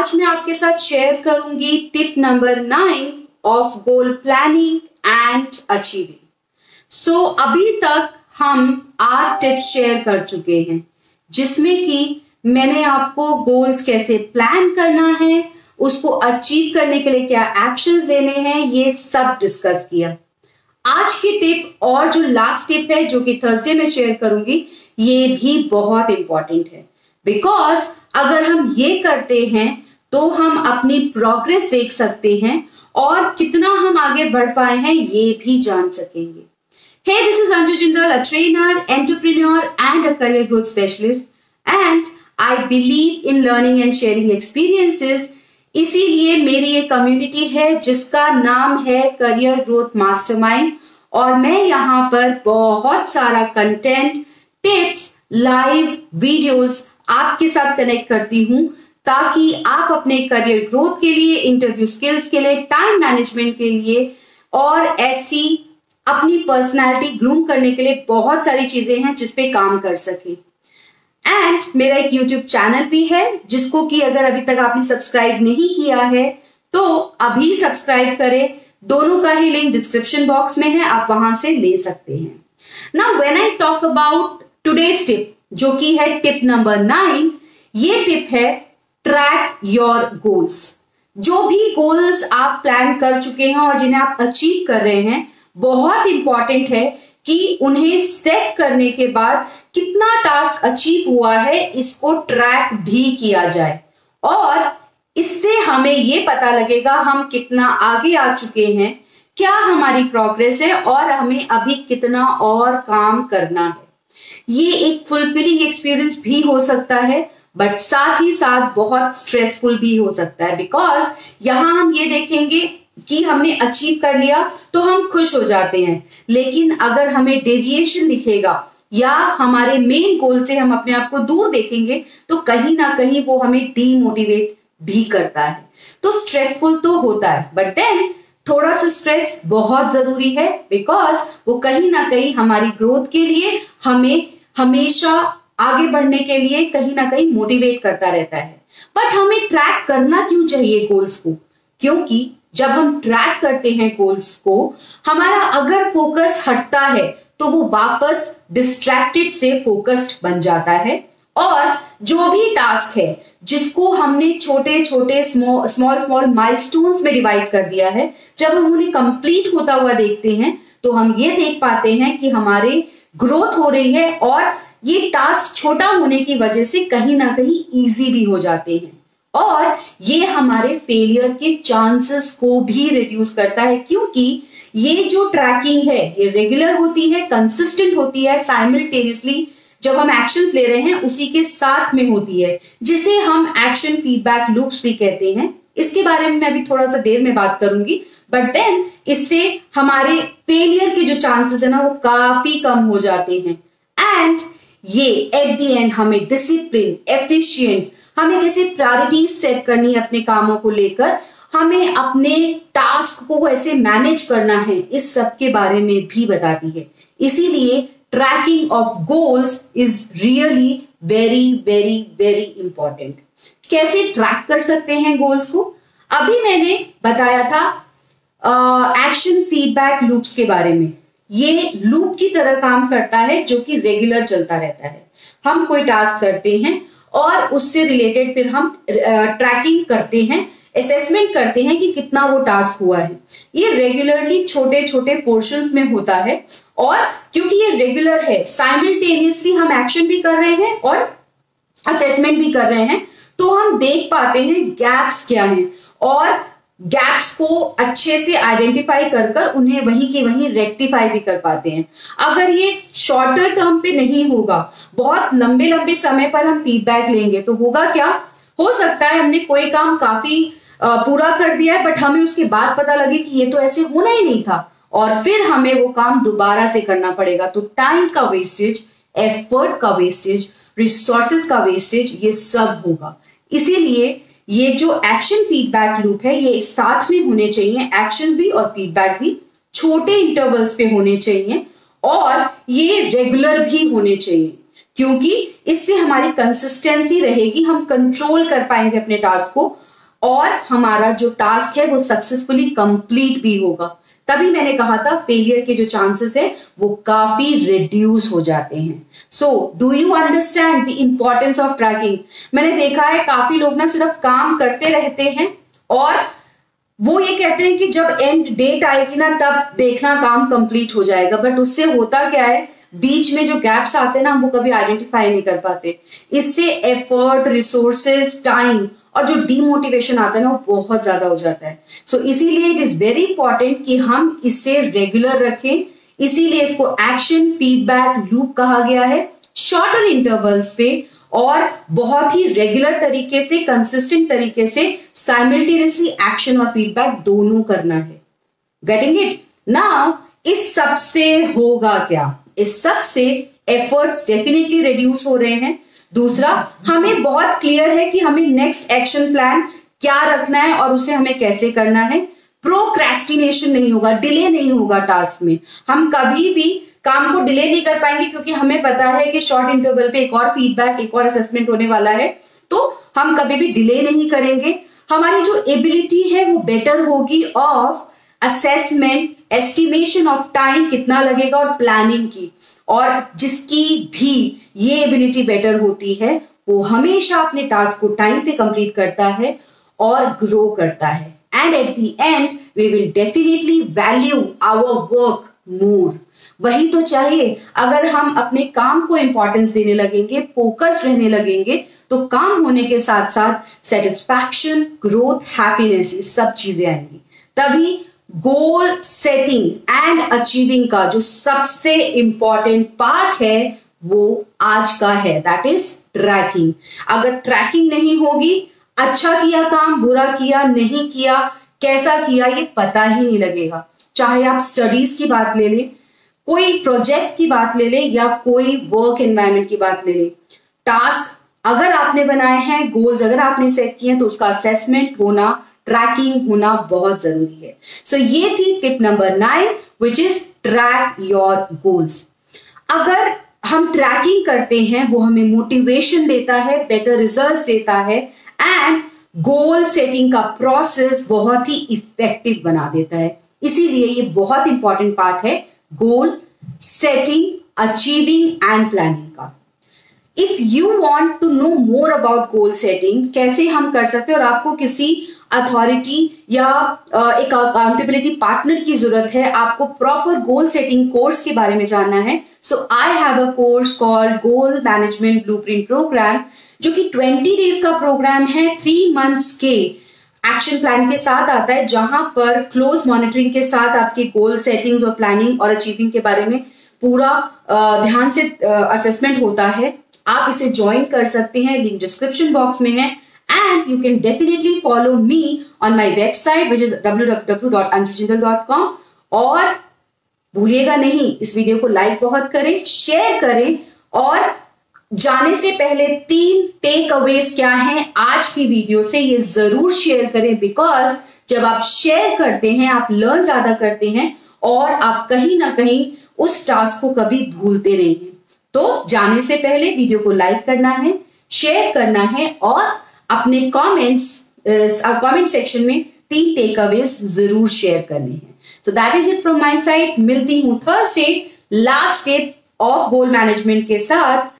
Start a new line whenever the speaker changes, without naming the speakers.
आज मैं आपके साथ शेयर करूँगी tip number nine of goal planning and achieving so अभी तक हम आठ टिप्स शेयर कर चुके हैं, जिसमें कि मैंने आपको गोल्स कैसे प्लान करना है, उसको अचीव करने के लिए क्या एक्शन लेने हैं, ये सब डिस्कस किया। आज की टिप और जो लास्ट टिप है, जो कि थर्सडे में शेयर करूँगी, ये भी बहुत इंपॉर्टेंट है। बिकॉज़ अगर हम ये करते हैं तो हम अपनी प्रोग्रेस देख सकते हैं और कितना हम आगे बढ़ पाए हैं ये भी जान सकेंगे Hey, this is Anju Jindal, a trainer, entrepreneur, and a career growth specialist. And I believe in learning and sharing experiences. इसीलिए मेरी एक कम्युनिटी है जिसका नाम है करियर ग्रोथ मास्टरमाइंड और मैं यहाँ पर बहुत सारा कंटेंट टिप्स लाइव वीडियोस आपके साथ कनेक्ट करती हूँ ताकि आप अपने करियर ग्रोथ के लिए इंटरव्यू स्किल्स के लिए टाइम मैनेजमेंट के लिए और ऐसी अपनी पर्सनालिटी ग्रूम करने के लिए बहुत सारी चीज़ें हैं जिसपे काम कर सके। एंड मेरा एक यूट्यूब चैनल भी है, जिसको कि अगर अभी तक आपने सब्सक्राइब नहीं किया है तो अभी सब्सक्राइब करें। दोनों का ही लिंक डिस्क्रिप्शन बॉक्स में है, आप वहाँ से ले सकते हैं। ना when I talk about today's tip जो कि है टिप नंबर नाइन ये टिप है ट्रैक योर गोल्स जो भी गोल्स आप प्लान कर चुके हैं और जिन्हें आप अचीव कर रहे हैं, बहुत इंपॉर्टेंट है कि उन्हें सेट करने के बाद कितना टास्क अचीव हुआ है, इसको ट्रैक भी किया जाए। और इससे हमें ये पता लगेगा हम कितना आगे आ चुके हैं, क्या हमारी प्रोग्रेस है और हमें अभी कितना और काम करना है। ये एक फुलफिलिंग एक्सपीरियंस भी हो सकता है बट साथ ही साथ बहुत स्ट्रेसफुल भी हो सकता है बिकॉज़ यहाँ हम ये देखेंगे कि हमने अचीव कर लिया तो हम खुश हो जाते हैं। लेकिन अगर हमें डेविएशन दिखेगा या हमारे मेन गोल से हम अपने आप को दूर देखेंगे तो कहीं ना कहीं वो हमें डीमोटिवेट भी करता है। तो स्ट्रेसफुल तो होता है बट देन थोड़ा सा स्ट्रेस बहुत ज़रूरी है बिकॉज़ वो कहीं ना कहीं हमारी ग्रोथ के लिए हमें हमेशा आगे बढ़ने के लिए कहीं ना कहीं मोटिवेट करता रहता है। बट हमें ट्रैक करना क्यों चाहिए गोल्स को? क्योंकि जब हम ट्रैक करते हैं गोल्स को, हमारा अगर फोकस हटता है तो वो वापस डिस्ट्रैक्टेड से फोकस्ड बन जाता है। और जो भी टास्क है, जिसको हमने छोटे छोटे स्मॉल स्मॉल माइलस्टोन्स में डिवाइड कर दिया है, जब हम उन्हें कंप्लीट होता हुआ देखते हैं तो हम ये देख पाते हैं कि हमारे ग्रोथ हो रही है और ये टास्क छोटा होने की वजह से कहीं ना कहीं इजी भी हो जाते हैं। और ये हमारे फेलियर के चांसेस को भी रिड्यूस करता है, क्योंकि ये जो ट्रैकिंग है, ये रेगुलर होती है कंसिस्टेंट होती है साइमल्टेनियसली जब हम एक्शन ले रहे हैं, उसी के साथ में होती है, जिसे हम एक्शन फीडबैक लूप्स भी कहते हैं। इसके बारे में मैं अभी थोड़ा सा देर में बात करूँगी बट देन इससे हमारे फेलियर के जो चांसेस है ना, वो काफ़ी कम हो जाते हैं। एंड ये एट द एंड हमें डिसिप्लिन एफिशिएंट हमें कैसे प्रायोरिटी सेट करनी है अपने कामों को लेकर, हमें अपने टास्क को ऐसे मैनेज करना है, इस सब के बारे में भी बताती है। इसीलिए tracking of goals is really very very very important कैसे ट्रैक कर सकते हैं गोल्स को? अभी मैंने बताया था एक्शन फीडबैक लूप्स के बारे में। ये लूप की तरह काम करता है, जो कि रेगुलर चलता रहता है। हम कोई टास्क करते हैं और उससे रिलेटेड फिर हम ट्रैकिंग करते हैं असेसमेंट करते हैं कि कितना वो टास्क हुआ है। ये रेगुलरली छोटे छोटे पोर्शन में होता है और क्योंकि ये रेगुलर है साइमल्टेनियसली हम एक्शन भी कर रहे हैं और असेसमेंट भी कर रहे हैं तो हम देख पाते हैं गैप्स क्या हैं और गैप्स को अच्छे से आइडेंटिफाई कर कर उन्हें वहीं की वहीं रेक्टिफाई भी कर पाते हैं। अगर ये शॉर्टर टर्म पे नहीं होगा, बहुत लंबे लंबे समय पर हम फीडबैक लेंगे तो होगा क्या? हो सकता है हमने कोई काम काफ़ी पूरा कर दिया है बट हमें उसके बाद पता लगे कि ये तो ऐसे होना ही नहीं था। और फिर हमें वो काम दोबारा से करना पड़ेगा। तो टाइम का वेस्टेज एफर्ट का वेस्टेज रिसोर्सेस का वेस्टेज ये सब होगा। इसीलिए ये जो एक्शन फीडबैक लूप है, ये साथ में होने चाहिए एक्शन भी और फीडबैक भी छोटे इंटरवल्स पे होने चाहिए और ये रेगुलर भी होने चाहिए, क्योंकि इससे हमारी कंसिस्टेंसी रहेगी, हम कंट्रोल कर पाएँगे अपने टास्क को और हमारा जो टास्क है वो सक्सेसफुली कंप्लीट भी होगा। तभी मैंने कहा था फेलियर के जो चांसेस है, वो काफ़ी रिड्यूस हो जाते हैं। So do you understand the importance of tracking मैंने देखा है, काफ़ी लोग ना सिर्फ़ काम करते रहते हैं और वो ये कहते हैं कि जब एंड डेट आएगी ना, तब देखना काम कंप्लीट हो जाएगा। बट उससे होता क्या है बीच में जो गैप्स आते हैं ना हम वो कभी आइडेंटिफाई नहीं कर पाते। इससे एफर्ट रिसोर्सेज टाइम और जो डीमोटिवेशन आता है ना वो बहुत ज़्यादा हो जाता है। सो so, इसीलिए इट इज़ वेरी इंपॉर्टेंट कि हम इससे रेगुलर रखें। इसीलिए इसको एक्शन फीडबैक लूप कहा गया है। शॉर्टर इंटरवल्स पे और बहुत ही रेगुलर तरीके से कंसिस्टेंट तरीके से साइमल्टेनियसली एक्शन और फीडबैक दोनों करना है। गेटिंग इट ना इस सबसे होगा क्या? इस सबसे एफर्ट्स डेफिनेटली रिड्यूस हो रहे हैं। दूसरा, हमें बहुत क्लियर है कि हमें नेक्स्ट एक्शन प्लान क्या रखना है और उसे हमें कैसे करना है। प्रोक्रेस्टिनेशन नहीं होगा डिले नहीं होगा टास्क में। हम कभी भी काम को डिले नहीं कर पाएँगे क्योंकि हमें पता है कि शॉर्ट इंटरवल पे एक और फीडबैक एक और असेसमेंट होने वाला है। तो हम कभी भी डिले नहीं करेंगे। हमारी जो एबिलिटी है वो बेटर होगी of assessment estimation of time कितना लगेगा और प्लानिंग की। और जिसकी भी ये एबिलिटी बेटर होती है, वो हमेशा अपने टास्क को टाइम पे कंप्लीट करता है और ग्रो करता है। And at the end we will definitely value our work more वही तो चाहिए, अगर हम अपने काम को इंपॉर्टेंस देने लगेंगे फोकस रहने लगेंगे तो काम होने के साथ साथ सेटिस्फैक्शन ग्रोथ हैप्पीनेस ये सब चीज़ें आएँगी। तभी गोल सेटिंग एंड अचीविंग का जो सबसे इंपॉर्टेंट पार्ट है, वो आज का है दैट इज़ ट्रैकिंग अगर ट्रैकिंग नहीं होगी अच्छा किया काम, बुरा किया, नहीं किया, कैसा किया, ये पता ही नहीं लगेगा। चाहे आप स्टडीज़ की बात ले लें, कोई प्रोजेक्ट की बात ले लें, या कोई वर्क एनवायरमेंट की बात ले लें टास्क अगर आपने बनाए हैं गोल्स अगर आपने सेट किए हैं तो उसका असेसमेंट होना ट्रैकिंग होना बहुत ज़रूरी है। सो so, ये थी tip number nine which is track your goals अगर हम ट्रैकिंग करते हैं वो हमें मोटिवेशन देता है बेटर रिज़ल्ट देता है एंड गोल सेटिंग का प्रोसेस बहुत ही इफ़ेक्टिव बना देता है। इसीलिए ये बहुत इंपॉर्टेंट पार्ट है goal setting achieving and planning का। If you want to know more about goal setting कैसे हम कर सकते हैं और आपको किसी अथॉरिटी या एक अकाउंटेबिलिटी पार्टनर की ज़रूरत है, आपको प्रॉपर गोल सेटिंग कोर्स के बारे में जानना है। So I have a course called goal management blueprint program जो कि 20 डेज़ का प्रोग्राम है थ्री मंथ्स के एक्शन प्लान के साथ आता है, जहाँ पर क्लोज मॉनिटरिंग के साथ आपके गोल सेटिंग्स और प्लानिंग और अचीविंग के बारे में पूरा ध्यान से असेसमेंट होता है। आप इसे ज्वाइन कर सकते हैं लिंक डिस्क्रिप्शन बॉक्स में है। And you can definitely follow me on my website, which is www.anjujindal.com और भूलिएगा नहीं, इस वीडियो को लाइक बहुत करें शेयर करें और जाने से पहले तीन टेक अवेज क्या हैं आज की वीडियो से ये ज़रूर शेयर करें बिकॉज़ जब आप शेयर करते हैं, आप लर्न ज़्यादा करते हैं और आप कहीं ना कहीं उस टास्क को कभी भूलते नहीं हैं। तो जाने से पहले वीडियो को लाइक करना है शेयर करना है और अपने कमेंट्स कमेंट सेक्शन में तीन टेक अवेज ज़रूर शेयर करने हैं। So that is it from my side मिलती हूँ Thursday last step of goal management के साथ।